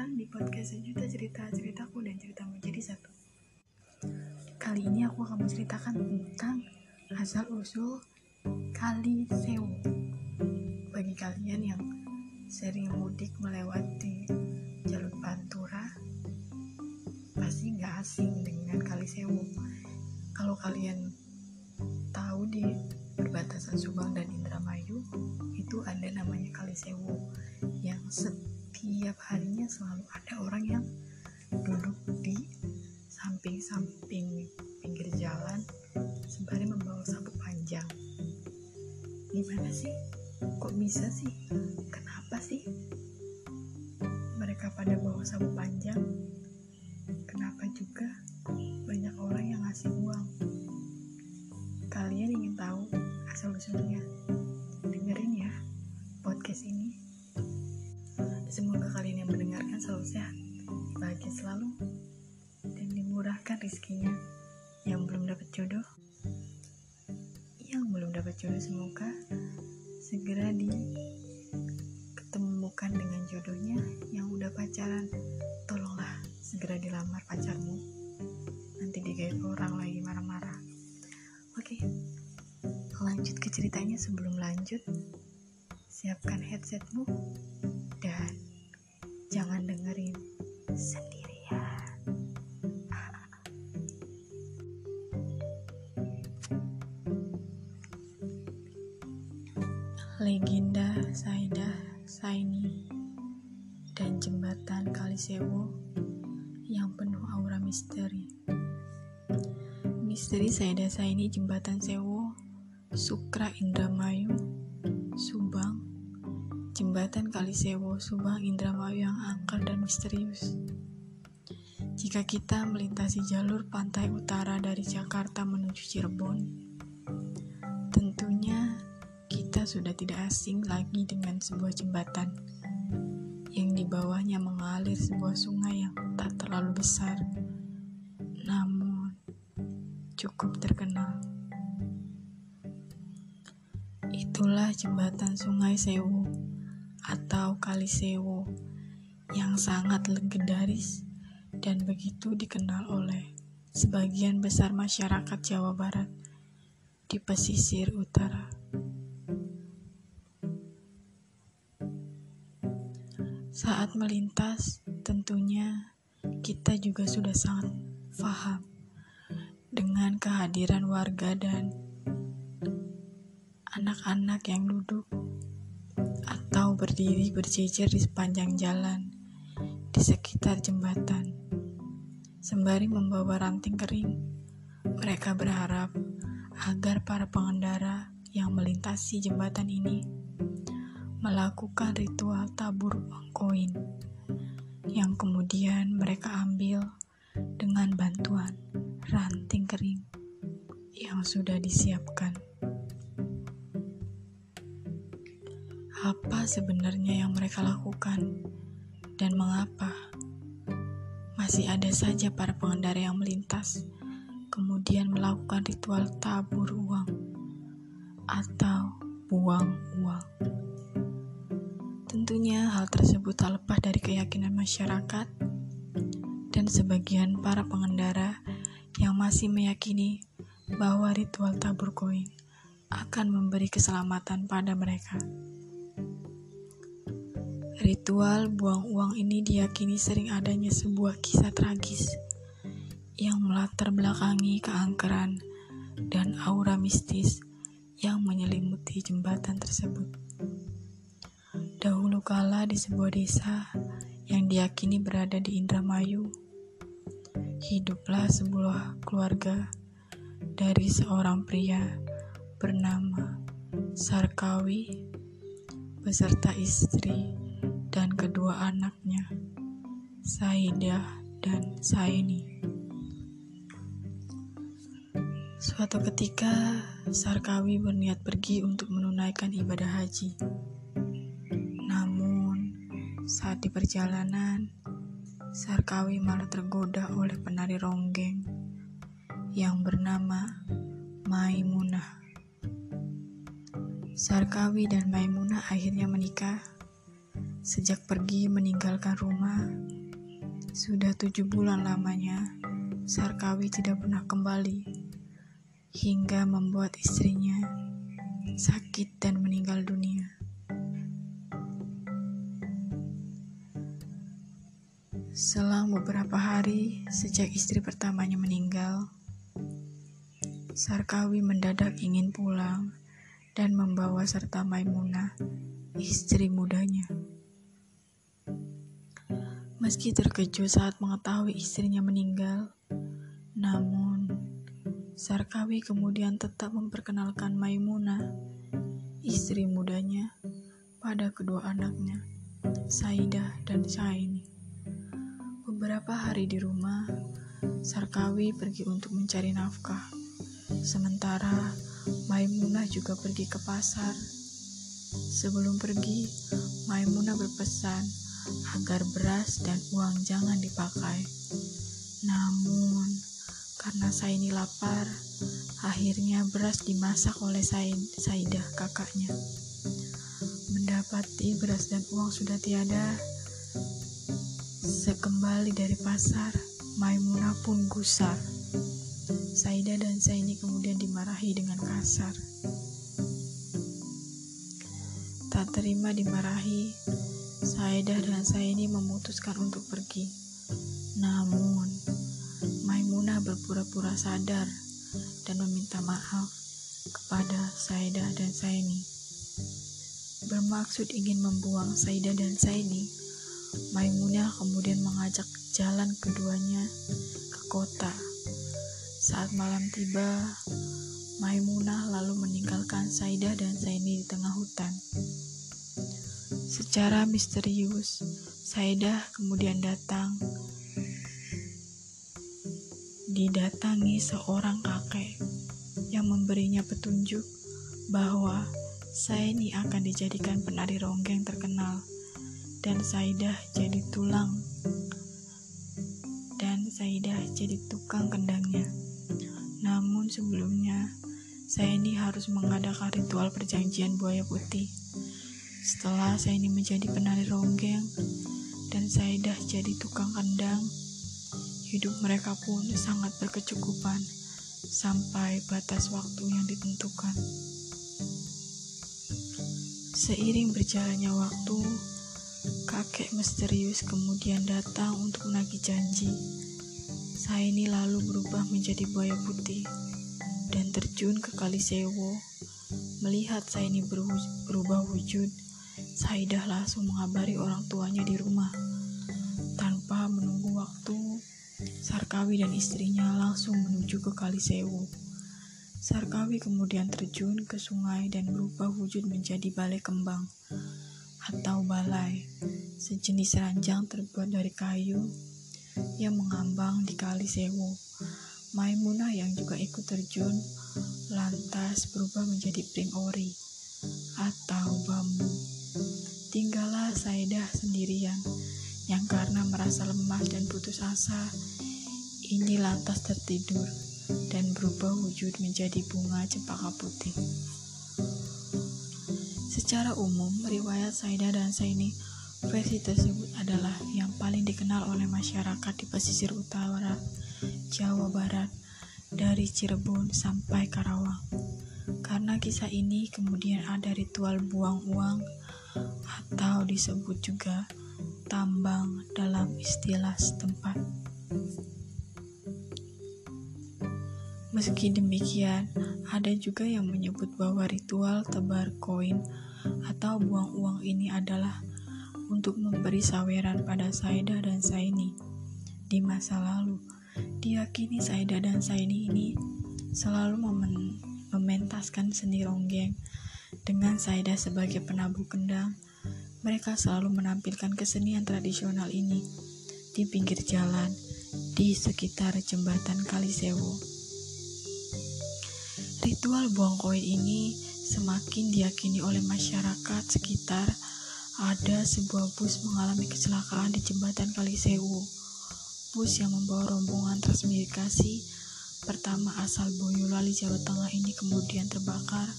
datang di podcast sejuta cerita ceritaku dan ceritamu jadi satu. Kali ini aku akan menceritakan tentang asal usul Kali Sewu. Bagi kalian yang sering mudik melewati jalur Pantura, pasti nggak asing dengan Kali Sewu. Kalau kalian tahu di perbatasan Subang dan Indramayu itu ada namanya Kali Sewu yang setiap harinya selalu ada orang yang duduk di samping-samping pinggir jalan sembari membawa sabuk panjang. Gimana sih? Kok bisa sih? Kenapa sih? Mereka pada bawa sabuk panjang. Kenapa juga segera diketemukan dengan jodohnya. Yang udah pacaran, tolonglah segera dilamar pacarmu. Nanti digait orang lagi marah-marah. Oke, lanjut ke ceritanya sebelum lanjut. Siapkan headsetmu dan jangan dengerin sendirian. Yang penuh aura misteri. Misteri Saidah Saini Jembatan Sewo, Sukra Indramayu, Subang, Jembatan Kalisewo, Subang, Indramayu yang angker dan misterius. Jika kita melintasi jalur pantai utara dari Jakarta menuju Cirebon, tentunya kita sudah tidak asing lagi dengan sebuah jembatan di bawahnya mengalir sebuah sungai yang tak terlalu besar, namun cukup terkenal. Itulah jembatan Sungai Sewu atau Kali Sewu yang sangat legendaris dan begitu dikenal oleh sebagian besar masyarakat Jawa Barat di pesisir utara. Saat melintas, tentunya kita juga sudah sangat paham dengan kehadiran warga dan anak-anak yang duduk atau berdiri berjejer di sepanjang jalan di sekitar jembatan. Sembari membawa ranting kering, mereka berharap agar para pengendara yang melintasi jembatan ini melakukan ritual tabur uang koin yang kemudian mereka ambil dengan bantuan ranting kering yang sudah disiapkan. Apa sebenarnya yang mereka lakukan dan mengapa? Masih ada saja para pengendara yang melintas, kemudian melakukan ritual tabur uang atau buang uang. Tentunya hal tersebut tak lepas dari keyakinan masyarakat dan sebagian para pengendara yang masih meyakini bahwa ritual tabur koin akan memberi keselamatan pada mereka. Ritual buang uang ini diyakini sering adanya sebuah kisah tragis yang melatar belakangi keangkeran dan aura mistis yang menyelimuti jembatan tersebut. Dahulu kala di sebuah desa yang diyakini berada di Indramayu, hiduplah sebuah keluarga dari seorang pria bernama Sarkawi beserta istri dan kedua anaknya, Saidah dan Saini. Suatu ketika, Sarkawi berniat pergi untuk menunaikan ibadah haji. Saat di perjalanan, Sarkawi malah tergoda oleh penari ronggeng yang bernama Maimunah. Sarkawi dan Maimunah akhirnya menikah Sejak pergi meninggalkan rumah, sudah tujuh bulan lamanya, Sarkawi tidak pernah kembali, hingga membuat istrinya sakit dan meninggal dunia. Selang beberapa hari sejak istri pertamanya meninggal, Sarkawi mendadak ingin pulang dan membawa serta Maimunah, istri mudanya. Meski terkejut saat mengetahui istrinya meninggal, namun Sarkawi kemudian tetap memperkenalkan Maimunah, istri mudanya, pada kedua anaknya, Saidah dan Saini. Beberapa hari di rumah, Sarkawi pergi untuk mencari nafkah. Sementara Maimunah juga pergi ke pasar. Sebelum pergi, Maimunah berpesan agar beras dan uang jangan dipakai. Namun, karena saya ini lapar, akhirnya beras dimasak oleh Saidah kakaknya. Mendapati beras dan uang sudah tiada, sekembali dari pasar, Maimunah pun gusar. Saidah dan Saini kemudian dimarahi dengan kasar. Tak terima dimarahi, Saedah dan Saini memutuskan untuk pergi. Namun, Maimunah berpura-pura sadar dan meminta maaf kepada Saedah dan Saini. Bermaksud ingin membuang Saedah dan Saini, Maimunah kemudian mengajak jalan keduanya ke kota. Saat malam tiba, Maimunah lalu meninggalkan Saidah dan Saini di tengah hutan. Secara misterius, Saidah kemudian datang. Didatangi seorang kakek yang memberinya petunjuk bahwa Saini akan dijadikan penari ronggeng terkenal dan Saidah jadi tulang dan Saidah jadi tukang kendangnya. Namun sebelumnya, Saini harus mengadakan ritual perjanjian buaya putih setelah saya ini menjadi penari ronggeng dan Saidah jadi tukang kendang, hidup mereka pun sangat berkecukupan sampai batas waktu yang ditentukan. Seiring berjalannya waktu, kakek misterius kemudian datang untuk menagih janji. Saya ini lalu berubah menjadi buaya putih dan terjun ke Kali Sewo. Melihat saya ini berubah wujud, Saidah langsung mengabari orang tuanya di rumah. Tanpa menunggu waktu, Sarkawi dan istrinya langsung menuju ke Kali Sewu. Sarkawi kemudian terjun ke sungai dan berubah wujud menjadi balai kembang atau balai, sejenis ranjang terbuat dari kayu yang mengambang di Kali Sewu. Maimunah yang juga ikut terjun lantas berubah menjadi pring ori atau bambu. Tinggallah Saidah sendirian, yang karena merasa lemah dan putus asa, ini lantas tertidur dan berubah wujud menjadi bunga cempaka putih. Secara umum, riwayat Saidah dan Saini versi tersebut adalah yang paling dikenal oleh masyarakat di pesisir utara Jawa Barat dari Cirebon sampai Karawang. Karena kisah ini kemudian ada ritual buang uang atau disebut juga tambang dalam istilah setempat. Meski demikian, ada juga yang menyebut bahwa ritual tebar koin atau buang uang ini adalah untuk memberi saweran pada Saida dan Saini di masa lalu. Diyakini Saida dan Saini ini selalu memen mementaskan seni ronggeng dengan Saida sebagai penabuh kendang, mereka selalu menampilkan kesenian tradisional ini di pinggir jalan di sekitar jembatan Kalisewu. Ritual buang koin ini semakin diyakini oleh masyarakat sekitar ada sebuah bus mengalami kecelakaan di jembatan Kalisewu. Bus yang membawa rombongan transmigrasi pertama asal Boyolali, Jawa Tengah ini kemudian terbakar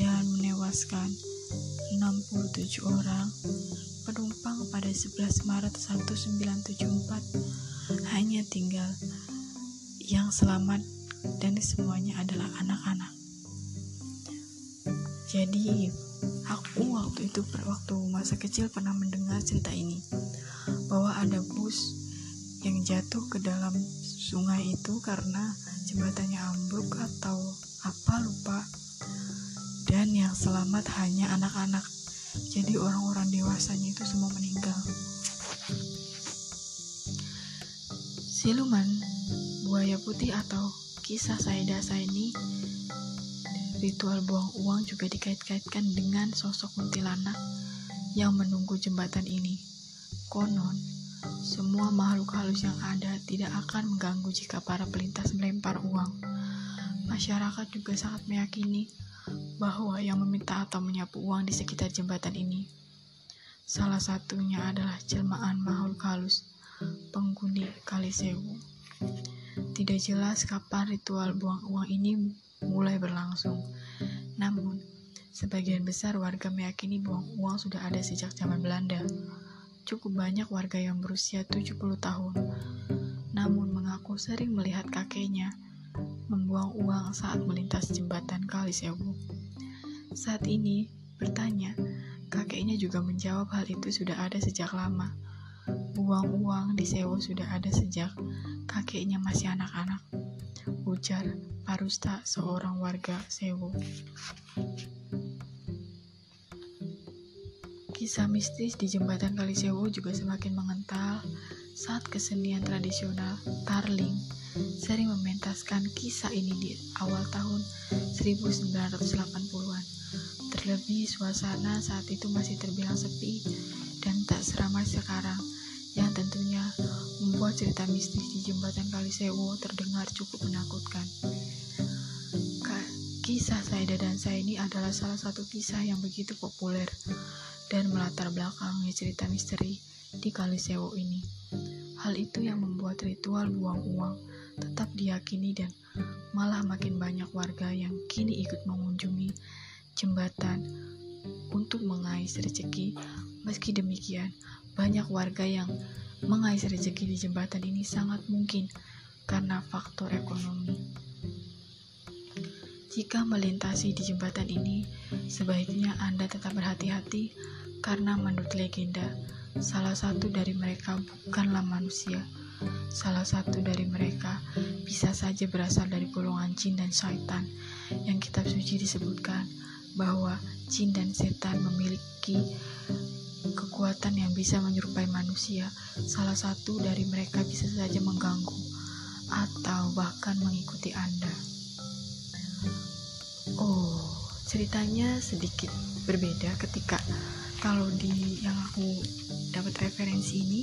dan menewaskan 67 orang penumpang pada 11 Maret 1974 hanya tinggal yang selamat dan semuanya adalah anak-anak. Jadi, aku waktu itu waktu masa kecil pernah mendengar cerita ini bahwa ada bus yang jatuh ke dalam sungai itu karena jembatannya ambruk atau apa lupa. Dan yang selamat hanya anak-anak. Jadi orang-orang dewasanya itu semua meninggal. Siluman buaya putih atau kisah Saida Saini Ritual buang uang juga dikait-kaitkan dengan sosok kuntilanak yang menunggu jembatan ini. Konon, semua makhluk halus yang ada tidak akan mengganggu jika para pelintas melempar uang. Masyarakat juga sangat meyakini bahwa yang meminta atau menyapu uang di sekitar jembatan ini. Salah satunya adalah jelmaan makhluk halus, penghuni Kalisewu. Tidak jelas kapan ritual buang uang ini mulai berlangsung. Namun, sebagian besar warga meyakini bahwa uang sudah ada sejak zaman Belanda. Cukup banyak warga yang berusia 70 tahun, namun mengaku sering melihat kakeknya membuang uang saat melintas jembatan Kali Sewu. Saat ini, bertanya, kakeknya juga menjawab hal itu sudah ada sejak lama. Buang uang di Sewu sudah ada sejak kakeknya masih anak-anak ujar Parusta, seorang warga Sewu. Kisah mistis di jembatan Kali Sewu juga semakin mengental saat kesenian tradisional Tarling sering mementaskan kisah ini di awal tahun 1980-an. Terlebih suasana saat itu masih terbilang sepi dan tak seramai sekarang yang tentunya membuat cerita mistis di jembatan Kalisewu terdengar cukup menakutkan. Kisah Saida dan Saini adalah salah satu kisah yang begitu populer dan melatar belakangnya cerita misteri di Kalisewu ini. Hal itu yang membuat ritual buang uang tetap diyakini dan malah makin banyak warga yang kini ikut mengunjungi jembatan untuk mengais rezeki. Meski demikian, banyak warga yang mengais rezeki di jembatan ini sangat mungkin karena faktor ekonomi. Jika melintasi di jembatan ini, sebaiknya Anda tetap berhati-hati karena menurut legenda, salah satu dari mereka bukanlah manusia. Salah satu dari mereka bisa saja berasal dari golongan jin dan syaitan yang kitab suci disebutkan bahwa jin dan setan memiliki kekuatan yang bisa menyerupai manusia, salah satu dari mereka bisa saja mengganggu atau bahkan mengikuti Anda. Oh, ceritanya sedikit berbeda ketika kalau di yang aku dapat referensi ini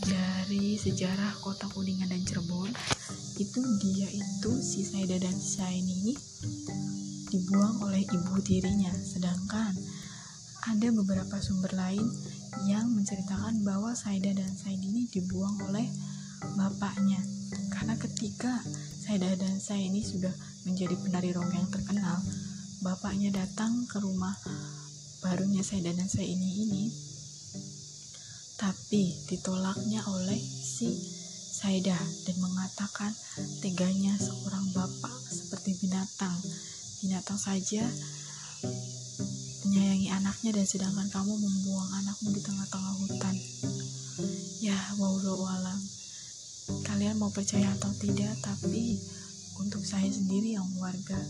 dari sejarah kota Kuningan dan Cirebon itu dia itu si Saida dan Saini ini dibuang oleh ibu tirinya. Sedangkan ada beberapa sumber lain yang menceritakan bahwa Saida dan Saidi ini dibuang oleh bapaknya. Karena ketika Saida dan Saidi sudah menjadi penari rong yang terkenal bapaknya datang ke rumah barunya Saida dan Saidi ini tapi ditolaknya oleh si Saida dan mengatakan teganya seorang bapak seperti binatang binatang saja menyayangi anaknya dan sedangkan kamu membuang anakmu di tengah-tengah hutan. Ya, wallahu alam. Kalian mau percaya atau tidak, tapi untuk saya sendiri yang warga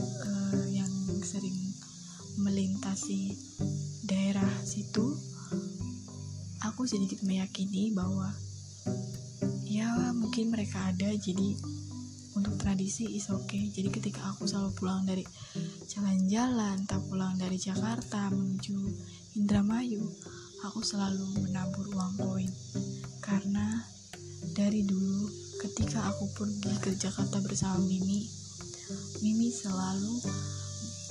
uh, yang sering melintasi daerah situ, aku sedikit meyakini bahwa ya mungkin mereka ada jadi untuk tradisi is okay. Jadi ketika aku selalu pulang dari jalan-jalan tak pulang dari Jakarta menuju Indramayu aku selalu menabur uang koin. Karena dari dulu ketika aku pergi ke Jakarta bersama Mimi Mimi selalu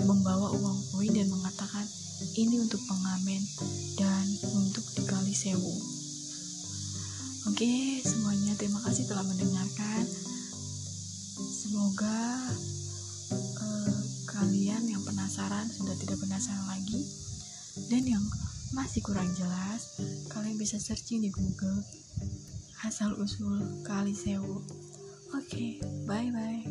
membawa uang koin dan mengatakan ini untuk pengamen dan untuk dikali sewu. Oke semuanya terima kasih telah mendengarkan. Semoga uh, kalian yang penasaran sudah tidak penasaran lagi. Dan yang masih kurang jelas, kalian bisa searching di Google asal usul Kali Sewu. Oke, bye bye.